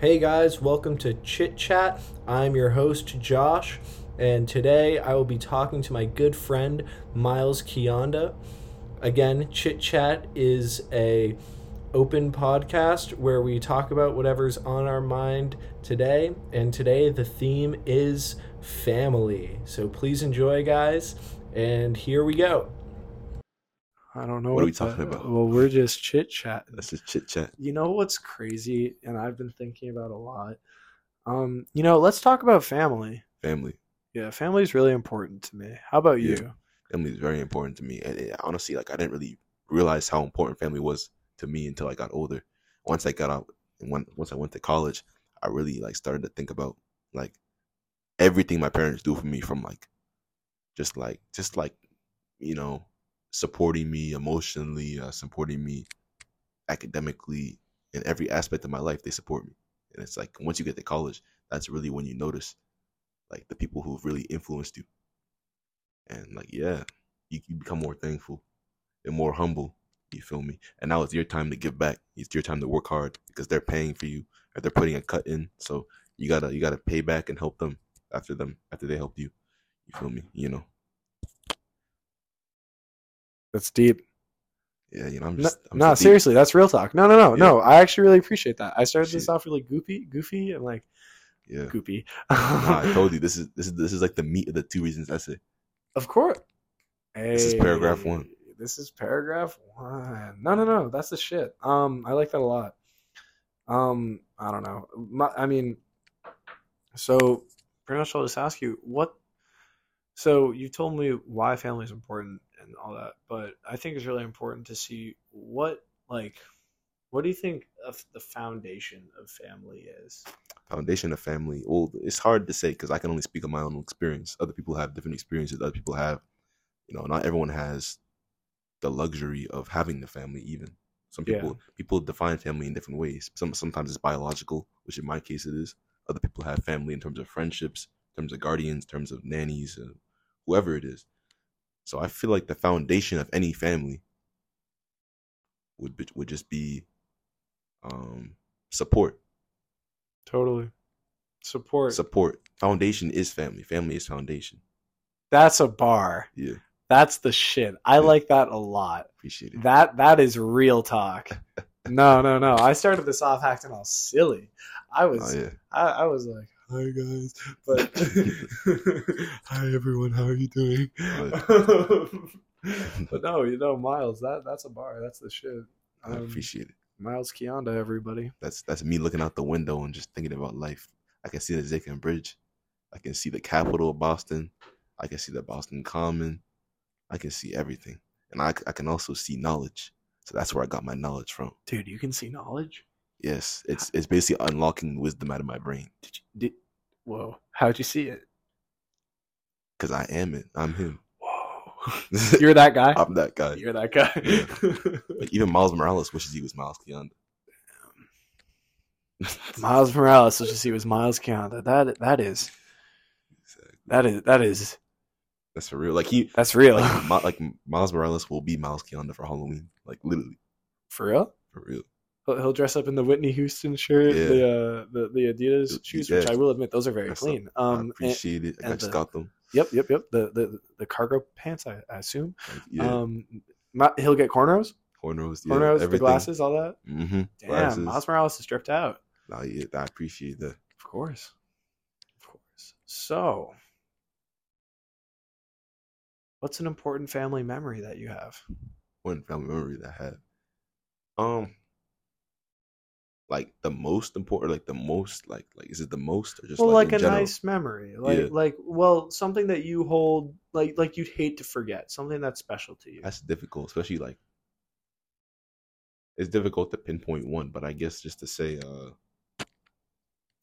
Hey guys, welcome to Chit Chat. I'm your host, Josh, and today I will be talking to my good friend, Myles Kionda. Again, Chit Chat is a open podcast where we talk about whatever's on our mind today, and today the theme is family. So please enjoy, guys, and here we go. I don't know What are we talking about? Well, we're just chit chat. That's just chit chat. You know what's crazy, and I've been thinking about a lot. Um, you know, let's talk about family. Family. Yeah, family is really important to me. How about you? Yeah. Family is very important to me. And it, honestly, like I didn't really realize how important family was to me until I got older. Once I got out and when, once I went to college, I really like started to think about like everything my parents do for me from like just like just like you know supporting me emotionally, uh, supporting me academically in every aspect of my life. They support me, and it's like once you get to college, that's really when you notice like the people who've really influenced you, and like yeah, you, you become more thankful and more humble. You feel me? And now it's your time to give back. It's your time to work hard because they're paying for you or they're putting a cut in. So you gotta you gotta pay back and help them after them after they help you. You feel me? You know. That's deep. Yeah, you know, I'm No, just I'm no, so deep. seriously, that's real talk. No, no, no, Yeah. no. I actually really appreciate that. I started this off really goofy, goofy, and like Yeah. goopy. Nah, I told you this is this is this is like the meat of the two reasons essay. Of course. This is paragraph one. This is paragraph one. No, no, no. That's the shit. Um, I like that a lot. Um, I don't know. My, I mean, so pretty much I'll just ask you what. So you told me why family is important and all that, but I think it's really important to see what like, what do you think of the foundation of family is? Foundation of family. Well, it's hard to say because I can only speak on my own experience. Other people have different experiences. Other people have, you know, not everyone has the luxury of having the family. Even some Yeah. people people define family in different ways. Some sometimes it's biological, which in my case it is. Other people have family in terms of friendships, in terms of guardians, in terms of nannies, uh, whoever it is. So I feel like the foundation of any family would be, would just be um, support. Totally. Support. Support. Foundation is family. Family is foundation. That's a bar. Yeah, That's the shit. I Yeah. like that a lot. appreciate it. That that is real talk. No, no, no. I started this off acting all silly. I was Oh yeah. I, I was like, hi guys. But hi everyone, how are you doing? but no, you know, Myles, that that's a bar. That's the shit. I Um, appreciate it. Myles Kionda, everybody. That's that's me looking out the window and just thinking about life. I can see the Zakim Bridge. I can see the capital of Boston. I can see the Boston Common. I can see everything, and I, I can also see knowledge. So that's where I got my knowledge from. Dude, you can see knowledge? Yes, it's it's basically unlocking wisdom out of my brain Did you did whoa. How'd you see it? because I am it. I'm him. Whoa. You're that guy? I'm that guy. You're that guy. Like even Miles Morales wishes he was Myles Keonda. Miles Morales, wishes he was Myles Kionda. That that is that is that is That's for real. Like he, that's real. like, like Miles Morales will be Myles Keonda for Halloween. Like literally, For real? for real. He'll, he'll dress up in the Whitney Houston shirt, Yeah. the uh, the the Adidas Y- shoes, yeah. which I will admit those are very That's clean. I Um, and- appreciate it. I just got them. yep, yep, yep. The the the cargo pants, I, I assume. Yeah, Um, Ma- he'll get cornrows, cornrows, yeah, cornrows, the glasses, all that. Mm-hmm. Damn, Glasses. Miles Morales is stripped out. Nah, yeah, I appreciate that. Of course, of course. So, what's an important family memory that you have? One family memory that I have. Um, like the most important, like the most, like like is it the most or just well, like, like, a general? nice memory, like Yeah. like well, something that you hold, like like you'd hate to forget, something that's special to you. That's difficult, especially like it's difficult to pinpoint one, but I guess just to say uh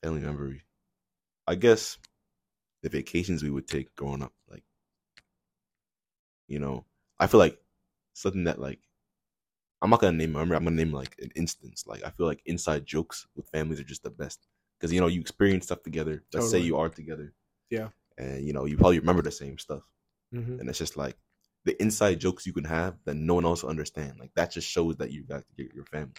family memory. I guess the vacations we would take growing up, like you know, I feel like something that like I'm not gonna name a memory, I'm gonna name like an instance. Like I feel like inside jokes with families are just the best. Because you know, you experience stuff together. Let's say you are together. Yeah. And you know, you probably remember the same stuff. Mhm. and it's just like the inside jokes you can have that no one else will understand. Like that just shows that you got your, your family.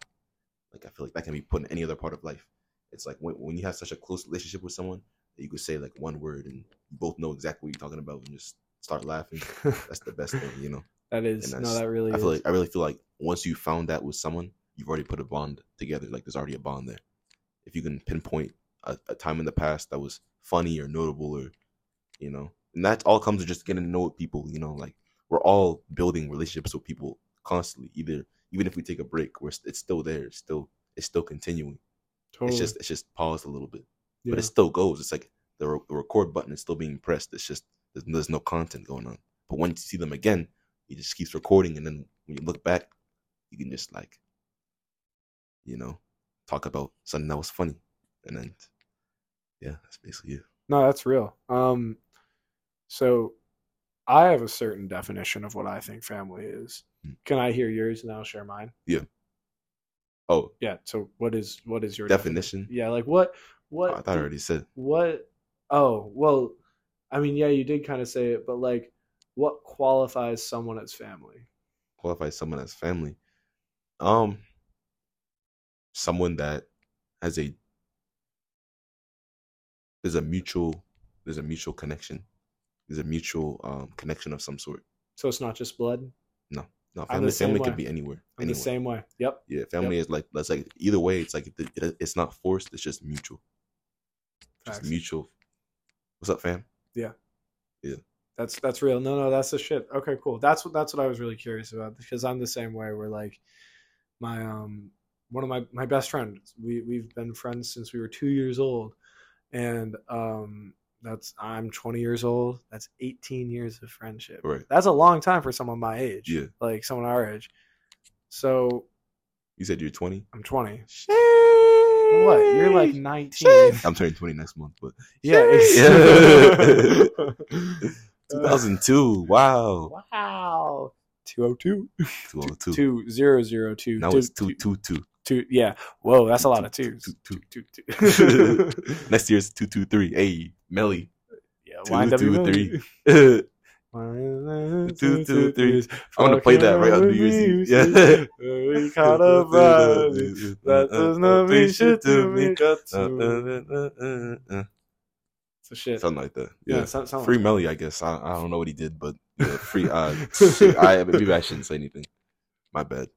Like I feel like that can be put in any other part of life. it's like when when you have such a close relationship with someone, that you could say like one word and you both know exactly what you're talking about and just start laughing. That's the best thing, you know. That is no, that really I is. feel like I really feel like once you found that with someone, you've already put a bond together. Like there's already a bond there. If you can pinpoint a, a time in the past that was funny or notable, or you know, and that all comes with just getting to know people. You know, like we're all building relationships with people constantly. Either even if we take a break, we're it's still there. It's still it's still continuing. totally. It's just it's just paused a little bit, yeah. but it still goes. It's like the, re- the record button is still being pressed. It's just there's, there's no content going on. But once you see them again, he just keeps recording, and then when you look back, you can just like, you know, talk about something that was funny, and then yeah, that's basically it. No, that's real. Um, so I have a certain definition of what I think family is. Hmm. Can I hear yours and I'll share mine? Yeah. Oh, Yeah. So what is what is your definition. Yeah, like what what Oh, I thought I already said. what oh well I mean yeah you did kind of say it, but like what qualifies someone as family? Qualifies someone as family. Um, someone that has a there's a mutual there's a mutual connection. There's a mutual um connection of some sort. So it's not just blood. No, I'm family family way. could be anywhere. I'm anywhere. the same way. Yep. Yeah, family is like that's like either way. It's like it, it- it's not forced. It's just mutual. Just mutual. What's up, fam? That's that's real. No, no, that's the shit. Okay, cool. That's what that's what I was really curious about because I'm the same way. Where like my um one of my my best friends. We we've been friends since we were two years old, and um that's I'm 20 years old. That's 18 years of friendship. Right. That's a long time for someone my age. Yeah. like someone our age. So You said you're 20. I'm 20. What? You're like 19. I'm turning 20 next month, but Yeah. Yeah. it's- 2002. Wow. wow. 202. 202. Two zero zero two. Now two, it's two two two. two- Yeah. Whoa, that's a lot of twos. two, Two, two, two. Next year's two two three. Hey, Melly. yeah, Two, YNW two, Melly. three. One, Two, two, three. I'm gonna play that right on New Year's Eve. Yeah. We caught a vibe. That does not mean shit to me. So shit. Something like that. Yeah, Yeah. Free like Melly, I guess. I, I don't know what he did, but yeah, free. Uh, shit, I maybe I shouldn't say anything. My bad.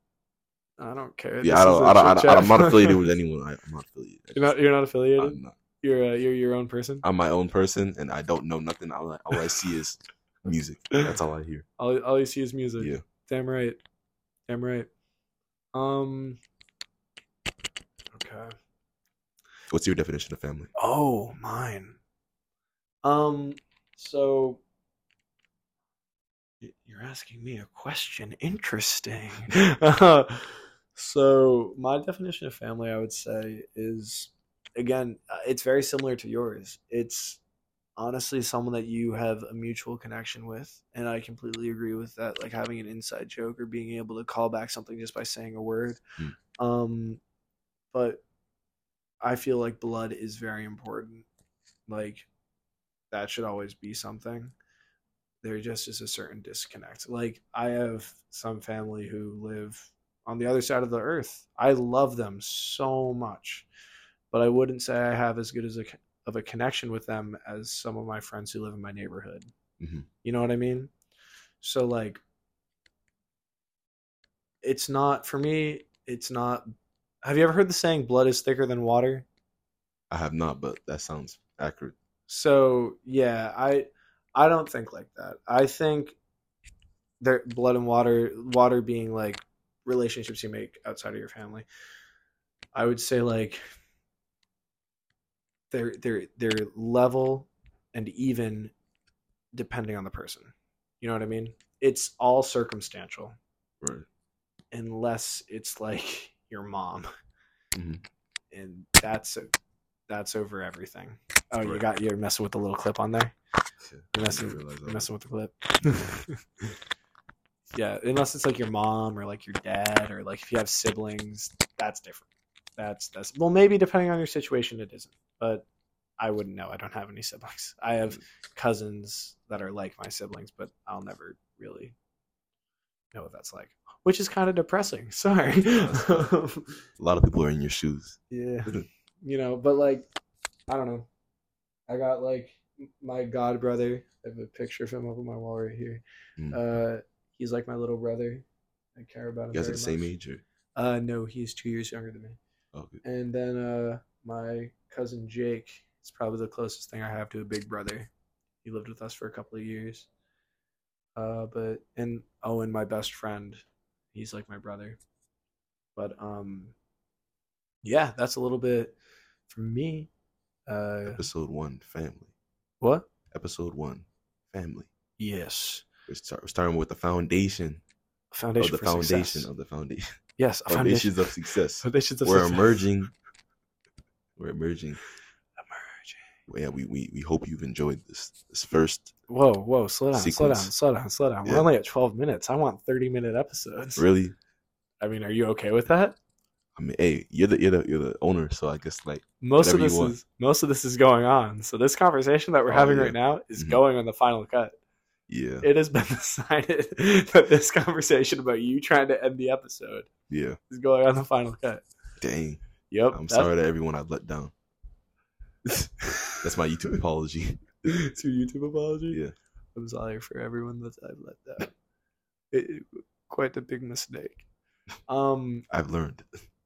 I don't care. Yeah, This I don't. I don't, I don't I'm not affiliated with anyone. I, I'm not affiliated. You're not. You're not affiliated. I'm not. You're. Uh, you're your own person. I'm my own person, and I don't know nothing. All I, all I see is music. That's all I hear. All, all you see is music. Yeah. Damn right. Damn right. Um. Okay. What's your definition of family? Oh, mine. Um. So. You're asking me a question. Interesting. so my definition of family, I would say, is again, uh, it's very similar to yours. It's honestly someone that you have a mutual connection with, and I completely agree with that. Like having an inside joke or being able to call back something just by saying a word. Hmm. Um, but I feel like blood is very important. Like that should always be something. There just is a certain disconnect. Like I have some family who live on the other side of the earth. I love them so much, but I wouldn't say I have as good as a of a connection with them as some of my friends who live in my neighborhood. Mhm. You know what I mean? So like it's not for me, it's not Have you ever heard the saying blood is thicker than water? I have not, but that sounds accurate. So yeah, I I don't think like that. I think there blood and water water being like relationships you make outside of your family. I would say like they're they're they're level and even depending on the person. You know what I mean? It's all circumstantial Right. unless it's like your mom. Mhm. And that's that's over everything. Oh, you got you're messing with the little clip on there. Yeah, You're messing, you're messing with the clip. yeah, unless it's like your mom or like your dad or like if you have siblings, that's different. That's that's well maybe depending on your situation it isn't, but I wouldn't know. I don't have any siblings. I have mm. cousins that are like my siblings, but I'll never really know what that's like. Which is kind of depressing. Sorry. A lot of people are in your shoes. yeah. you know, but like, I don't know. I got like my god brother. I have a picture of him up on my wall right here. Mm. Uh, he's like my little brother. I care about him. You guys are the same much. age, or Uh, no, he's two years younger than me. oh, good. And then uh, my cousin Jake. is probably the closest thing I have to a big brother. He lived with us for a couple of years. Uh, but and Owen, my best friend, he's like my brother. But um, yeah, that's a little bit for me. Uh, episode one, family. what? Episode one, family. Yes, We're, start, we're starting with the foundation, foundation of the foundation success. of the foundation. yes, a Foundations foundation. of success. Foundations of success. We're success. emerging. We're emerging. Emerging. Yeah, we, we we hope you've enjoyed this this first. Whoa, whoa, slow down, slow down, slow down, slow down. We're only at twelve minutes. I want thirty minute episodes. Really, I mean, are you okay with that? I mean, hey, you're the you're the you're the owner, so I guess like Most of this is most of this is going on. So this conversation that we're Oh, having yeah. right now is Mhm. going on the final cut. yeah, It has been decided that this conversation about you trying to end the episode yeah. is going on the final cut. Dang, Yep. I'm sorry to everyone I've let down. That's my YouTube apology. It's your YouTube apology. Yeah. I'm sorry for everyone that I've let down. It, it- quite a big mistake. Um, I've learned.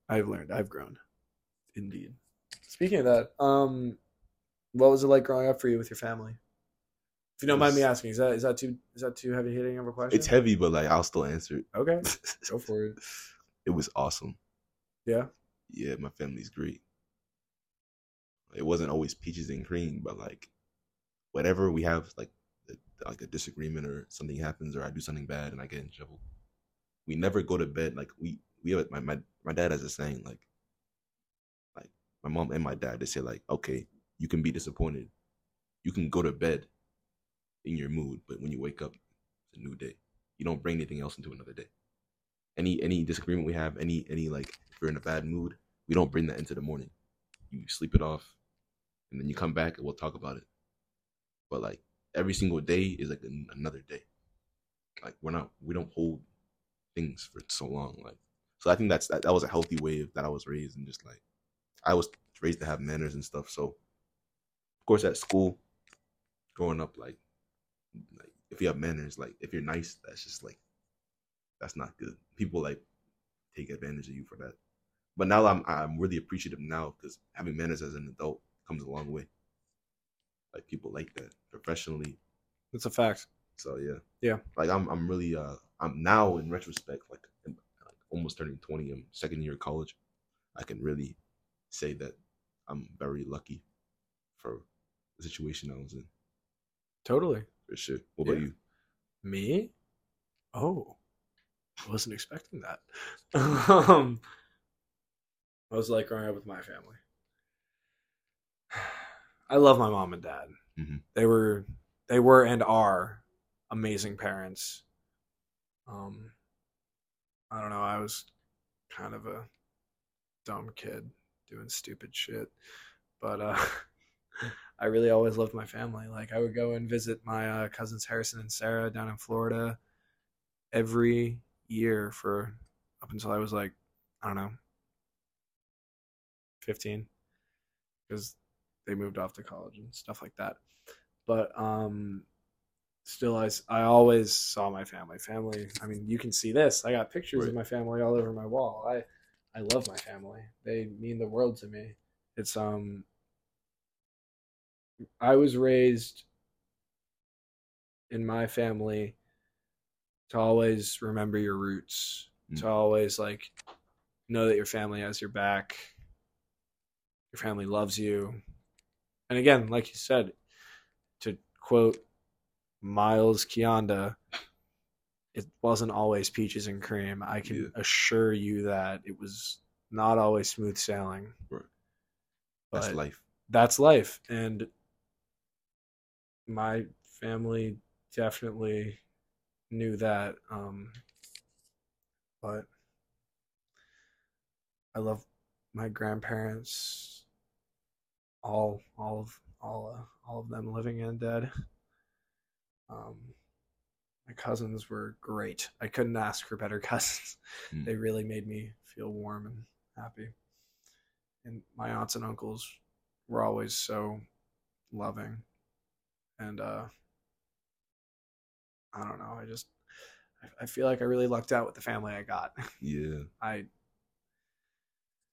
I've learned. I've grown. Indeed. Speaking of that, um, what was it like growing up for you with your family? If you don't mind me asking, is that is that too is that too heavy hitting of a question? It's heavy, but like I'll still answer it. Okay, go for it. It was awesome. Yeah. Yeah, my family's great. It wasn't always peaches and cream, but like whatever we have, like a- like a disagreement or something happens, or I do something bad and I get in trouble. We never go to bed like we we have my my my dad has a saying like like my mom and my dad they say like okay you can be disappointed, you can go to bed in your mood, but when you wake up, it's a new day. You don't bring anything else into another day any any disagreement we have, any any like if we're in a bad mood, we don't bring that into the morning. You sleep it off, and then you come back and we'll talk about it. But like every single day is like an, another day. Like we're not we don't hold things for so long. Like so, I think that's that, that was a healthy way that I was raised, and just like I was raised to have manners and stuff. So of course at school, growing up, like like if you have manners, like if you're nice, that's just like that's not good. People like take advantage of you for that. But now I'm I'm really appreciative now because having manners as an adult comes a long way. Like people like that professionally. That's a fact. So yeah, Yeah. Like I'm I'm really uh I'm now in retrospect like almost turning twenty. I'm second year of college. I can really say that I'm very lucky for the situation I was in Totally. for sure. What about you? Me? Oh, I wasn't expecting that. um, I was like growing up with my family. I love my mom and dad. Mhm. They were, they were and are amazing parents. Um, I don't know. I was kind of a dumb kid doing stupid shit, but uh, I really always loved my family. Like I would go and visit my uh, cousins Harrison and Sarah down in Florida every year for up until I was like I don't know 15 because they moved off to college and stuff like that. But um still I, I always saw my family. Family, I mean, you can see this. I got pictures of my family all over my wall. I I love my family. They mean the world to me. It's um I was raised in my family to always remember your roots, to Mm. always like know that your family has your back, your family loves you. And again, like you said, to quote Myles Kionda, it wasn't always peaches and cream. I can Yeah. assure you that it was not always smooth sailing. Right. That's life. that's life and my family definitely knew that um but i love my grandparents all all of all uh, all of them living and dead um my cousins were great i couldn't ask for better cousins Mm. they really made me feel warm and happy and my aunts and uncles were always so loving, and uh, I don't know. I just I- I feel like I really lucked out with the family I got. Yeah. I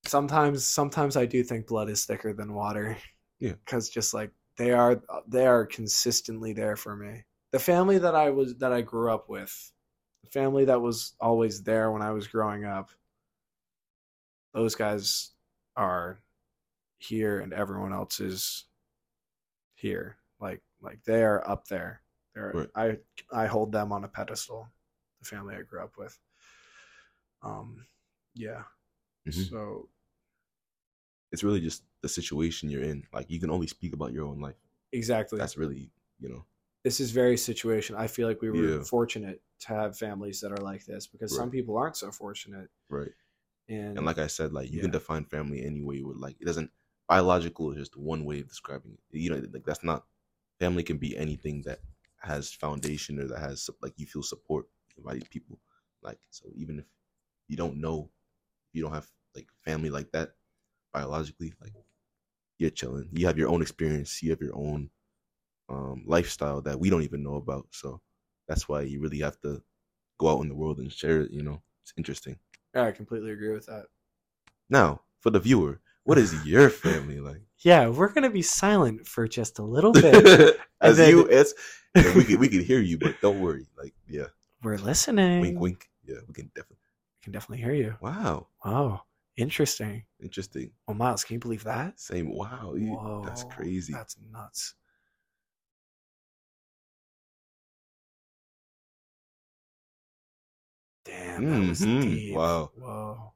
sometimes sometimes I do think blood is thicker than water. Yeah. Cuz just like they are they are consistently there for me. The family that I was that I grew up with, the family that was always there when I was growing up. Those guys are here and everyone else is here. Like like they are up there. They're Right. I I hold them on a pedestal. The family I grew up with. Um yeah. Mhm. So It's really just the situation you're in. Like you can only speak about your own life. exactly. That's really, you know. This is very situation. I feel like we were Yeah. fortunate to have families that are like this because some people aren't so fortunate. Right. And, And like I said, like you can define family any way you would like. It doesn't biological is just one way of describing it. You know, like that's not family can be anything that has foundation or that has like you feel support by these people. Like so, even if you don't know, you don't have like family like that biologically, like you're chilling. You have your own experience. You have your own um, lifestyle that we don't even know about. So that's why you really have to go out in the world and share it. You know, it's interesting. I completely agree with that. Now, for the viewer, what is your family like? Yeah, we're gonna be silent for just a little bit. as then- you, as we can we can hear you, but don't worry. Like, yeah, we're listening. wink, wink. Yeah, we can definitely. I can definitely hear you. Wow, Wow, interesting. interesting. Oh, Myles, can you believe that? Same. Wow, you- that's crazy. That's nuts. Damn, that was Mhm, deep. wow. Whoa.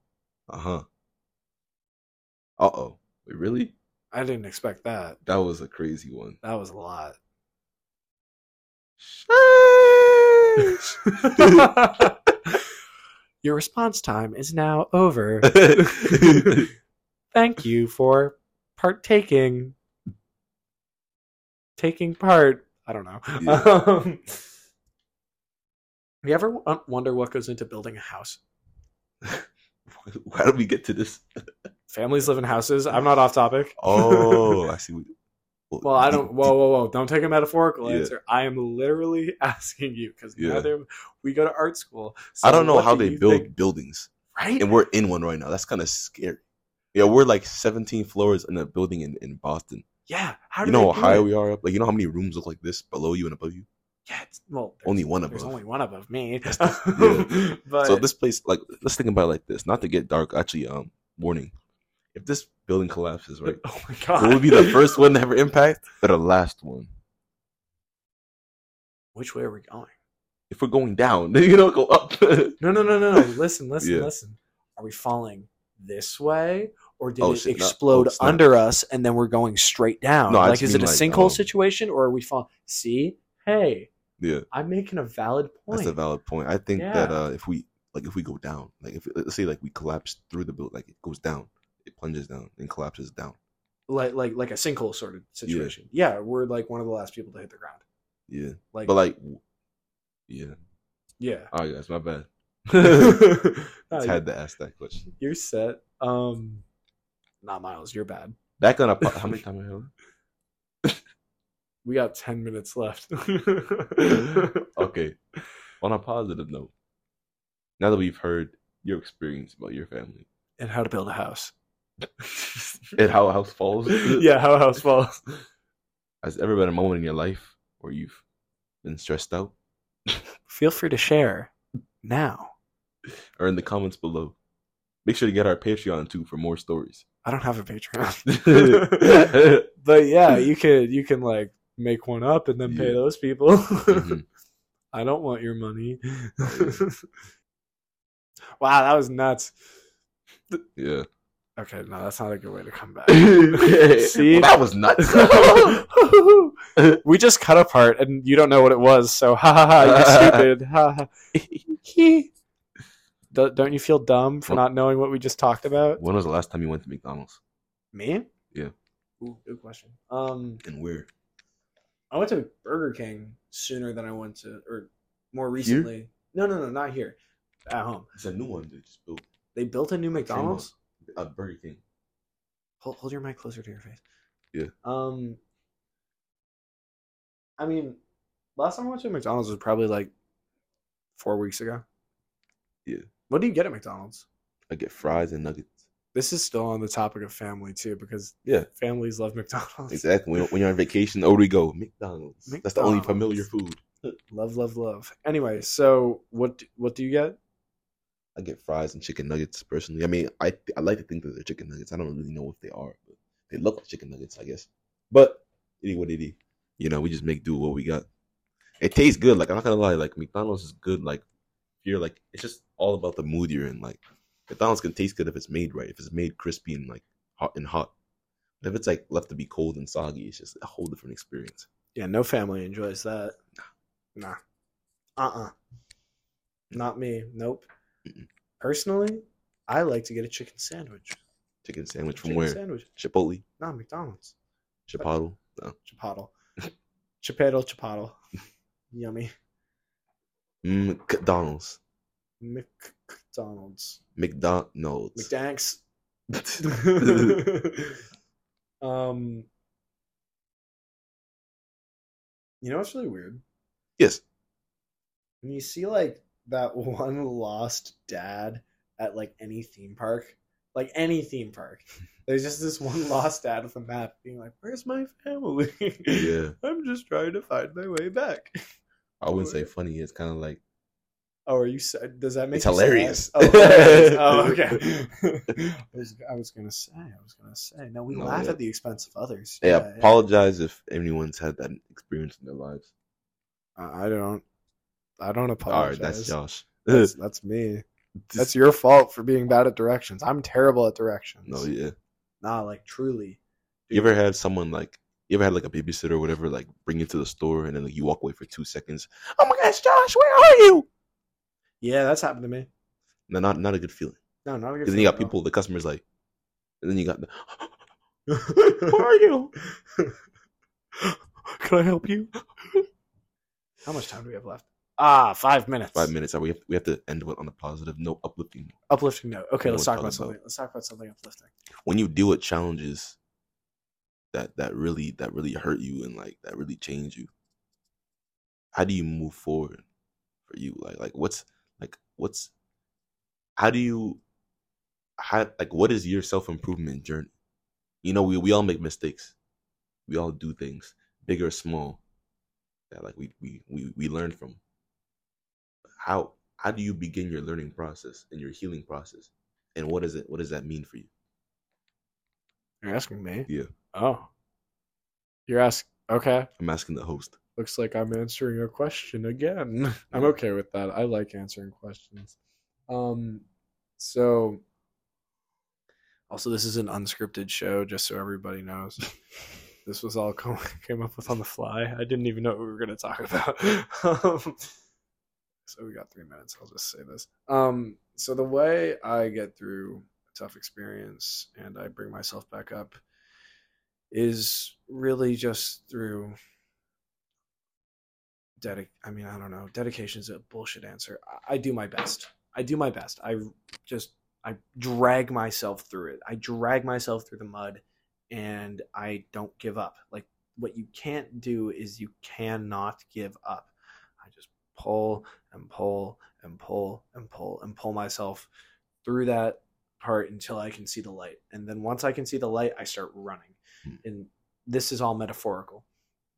Uh huh. Uh oh. Wait, really? I didn't expect that. That was a crazy one. That was a lot. Your response time is now over. Thank you for partaking. Taking part. I don't know. Yeah. Um, you ever wonder what goes into building a house? How did we get to this? Families live in houses. I'm not off topic. Oh, I see. what- Well, I don't. Whoa, whoa, whoa! Don't take a metaphorical Yeah. answer. I am literally asking you because Yeah. we go to art school. I don't know how do they build think- buildings. right? and we're in one right now. That's kind of scary. Yeah, we're like 17 floors in a building in, in Boston. yeah. How you know how high it? we are up? Like, you know how many rooms look like this below you and above you? Yeah. It's, well, Only one There's above. only one above me. But so this place, like, let's think about it like this. Not to get dark, actually, um, warning. If this building collapses, right, oh my god, it will be the first one to ever impact, but the last one. Which way are we going? If we're going down, you don't go up. No, no, no, no, no. Listen, listen, Yeah. listen. Are we falling this way, or did Oh, it shit, explode Oh, snap. under us and then we're going straight down? No, like, is it a like, sinkhole um, situation, or are we falling? See, hey, yeah, I'm making a valid point. that's a valid point. I think that uh, if we like, if we go down, like, if let's say like we collapse through the building, like it goes down, it plunges down and collapses down. like, like, like a sinkhole sort of situation. Yeah. we're like one of the last people to hit the ground. Yeah, Like, but like, yeah. yeah. Oh, yeah, yes, my bad. Just had to ask that question. you're set. Um, not Myles. You're bad. Back on a po- how many times I have? We got ten minutes left. Okay. On a positive note, now that we've heard your experience about your family and how to build a house. and how a house falls, yeah, how a house falls. has there ever been a moment in your life where you've been stressed out? Feel free to share now. Or in the comments below. Make sure to get our Patreon too for more stories. I don't have a Patreon, but yeah, you could you can like make one up and then pay those people. Mhm. I don't want your money. Wow, that was nuts. Yeah. Okay, no, that's not a good way to come back. See, that was nuts. we just cut apart, and you don't know what it was. So, ha ha ha, you stupid. Ha ha. Do- Don't you feel dumb for Well- not knowing what we just talked about? when was the last time you went to McDonald's? Me? Yeah. Ooh, good question. Um, And where? I went to Burger King sooner than I went to, or more recently. No, no, no, not here. At home. It's a new one they just built. They built a new McDonald's. Uh, Burger King. hold, hold your mic closer to your face. Yeah. Um. I mean, last time I went to McDonald's was probably like four weeks ago. Yeah. What do you get at McDonald's? I get fries and nuggets. This is still on the topic of family too, because Yeah. families love McDonald's. Exactly. When, you're on vacation, over we go. McDonald's. That's the only familiar food. Love, love, love. Anyway, so what what do you get? I get fries and chicken nuggets personally. I mean, I I like to think that they're chicken nuggets. I don't really know if they are, but they look like chicken nuggets, I guess. But it what it is. You know, we just make do with what we got. It tastes good. Like I'm not gonna lie, like McDonald's is good. Like you're like it's just all about the mood you're in. Like McDonald's can taste good if it's made right, if it's made crispy and like hot and hot. But if it's like left to be cold and soggy, it's just a whole different experience. Yeah, no family enjoys that. Nah. Uh uh Not me. Nope. Mm-mm. Personally, I like to get a chicken sandwich. Chicken sandwich from Chicken where? Sandwich. Chipotle, Not McDonald's. Chipotle. No. Chipotle. Chipotle, chipotle. Yummy. Mm, McDonald's. McDonald's. McDonald's. McDanks. um, you know what's really weird? yes. When you see like that one lost dad at like any theme park, like any theme park, there's just this one lost dad with a map being like, "Where's my family? Yeah. I'm just trying to find my way back." I wouldn't say funny. It's kind of like Oh, are you? Does that make It's hilarious. Oh, hilarious. oh okay. Oh, I was, I was gonna say. I was gonna say. No, we No, laugh yeah. at the expense of others. yeah, apologize if anyone's had that experience in their lives. I don't. I don't apologize. right, that's Josh. That's, that's me. That's your fault for being bad at directions. I'm terrible at directions. no, yeah. Nah, like truly. You ever had someone like you ever had like a babysitter or whatever like bring you to the store and then like, you walk away for two seconds? Oh my gosh, Josh, where are you? Yeah, that's happened to me. No, not not a good feeling. No, not a good. Then you got people, the customers like, and then you got the, at are you? Can I help you? How much time do we have left? Ah, five minutes. Five minutes. We have we have to end with on a positive note, uplifting. Uplifting note. Okay, let's talk about something. about? Let's talk about something uplifting. when you deal with challenges that that really that really hurt you and like that really change you how do you move forward for you like like what's what's how do you how like what is your self-improvement journey? You know we, we all make mistakes. We all do things big or small that like we we we, we learn from. How how do you begin your learning process and your healing process? And what is it what does that mean for you? You're asking me. yeah. Oh, you're asking. Okay. i'm asking the host Looks like I'm answering a question again. I'm okay with that. I like answering questions. Um, so also this is an unscripted show, just so everybody knows. this was all co- came up with on the fly. I didn't even know what we were going to talk about. um, so we got three minutes. I'll just say this. Um, so the way I get through a tough experience and I bring myself back up is really just through dedic I mean, I don't know. Dedication is a bullshit answer. I, I do my best. I do my best. I just I drag myself through it. I drag myself through the mud and I don't give up. Like what you can't do is you cannot give up. I just pull and pull and pull and pull and pull myself through that part until I can see the light. And then once I can see the light, I start running. Hmm. And this is all metaphorical,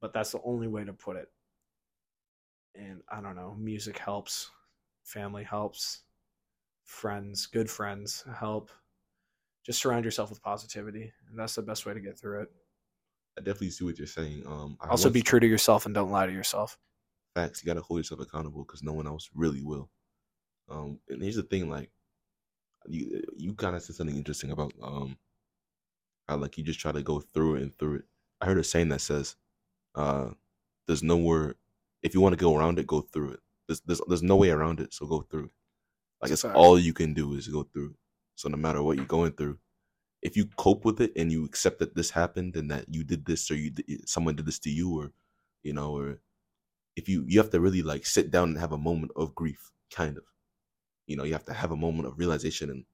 but that's the only way to put it. And I don't know, music helps, family helps, friends, good friends help. Just surround yourself with positivity, and that's the best way to get through it. I definitely see what you're saying. Um, I Also, be true to yourself and don't lie to yourself. facts. You gotta hold yourself accountable because no one else really will. Um, and here's the thing, like, you you kind of said something interesting about um, how like you just try to go through it and through it. I heard a saying that says, uh, "There's nowhere if you want to go around it, go through it. There's there's there's no way around it, so go through it. Like It's it's all you can do is go through it. So no matter what you're going through, if you cope with it and you accept that this happened and that you did this or you did, someone did this to you or you know or if you you have to really like sit down and have a moment of grief kind of you know you have to have a moment of realization and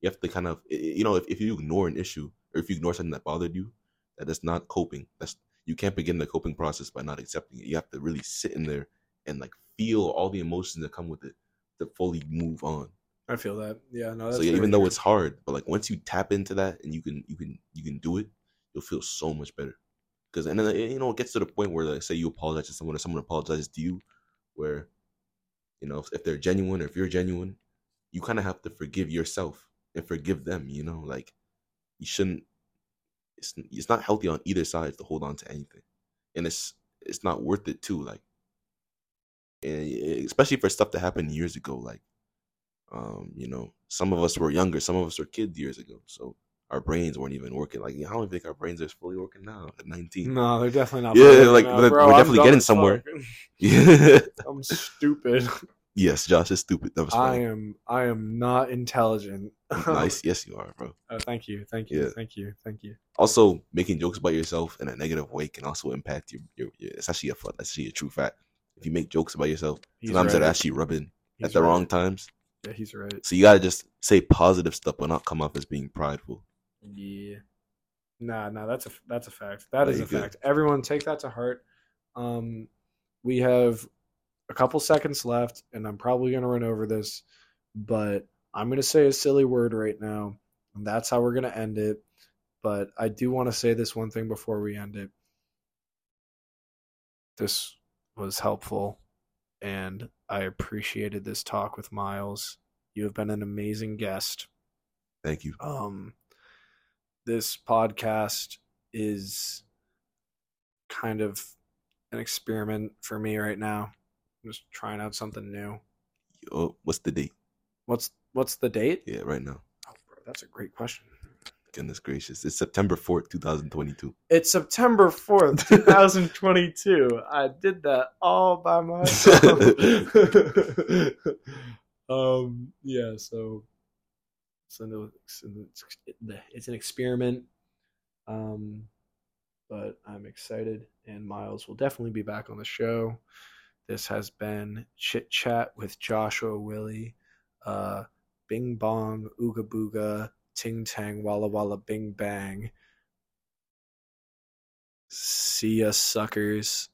you have to kind of you know if, if you ignore an issue or if you ignore something that bothered you, that is not coping. That's you can't begin the coping process by not accepting it. You have to really sit in there and like feel all the emotions that come with it to fully move on. I feel that. Yeah, no. So yeah, even though it's hard, but like once you tap into that and you can you can you can do it, you'll feel so much better. Because and then uh, you know it gets to the point where like say you apologize to someone or someone apologizes to you, where you know if, if they're genuine or if you're genuine, you kind of have to forgive yourself and forgive them. You know, like you shouldn't. It's it's not healthy on either side to hold on to anything, and it's it's not worth it too. Like, especially for stuff that happened years ago. Like, um, you know, some of us were younger, some of us were kids years ago, so our brains weren't even working. Like, I don't think our brains are fully working now at nineteen. No, they're definitely not. Yeah, like, now, but bro. we're definitely getting somewhere. Yeah. I'm stupid. Yes, Josh is stupid. That was I am. I am not intelligent. nice. Yes, you are, bro. Oh, thank you. Thank you. Yeah. Thank you. Thank you. Also, making jokes about yourself in a negative way can also impact your. your, your it's actually a fu- that's actually a true fact. If you make jokes about yourself, He's sometimes right. actually rubbing He's at the right. wrong times. Yeah, he's right. So you gotta just say positive stuff, but not come off as being prideful. Yeah. Nah, nah, that's a that's a fact. That is a good. fact. Everyone take that to heart. Um we have a couple seconds left and I'm probably going to run over this, but I'm going to say a silly word right now. And that's how we're going to end it. But I do want to say this one thing before we end it. This was helpful and I appreciated this talk with Myles. You have been an amazing guest Thank you. um this podcast is kind of an experiment for me right now I'm just trying out something new Oh, what's the date? what's what's the date Yeah, right now. oh, bro, that's a great question Goodness gracious. It's September 4th, 2022. it's september 4th 2022 i did that all by myself um yeah so so no, it's an- it's an experiment um but i'm excited and myles will definitely be back on the show this has been chit chat with joshua willie uh bing bong ooga booga ting tang walla walla bing bang. See ya suckers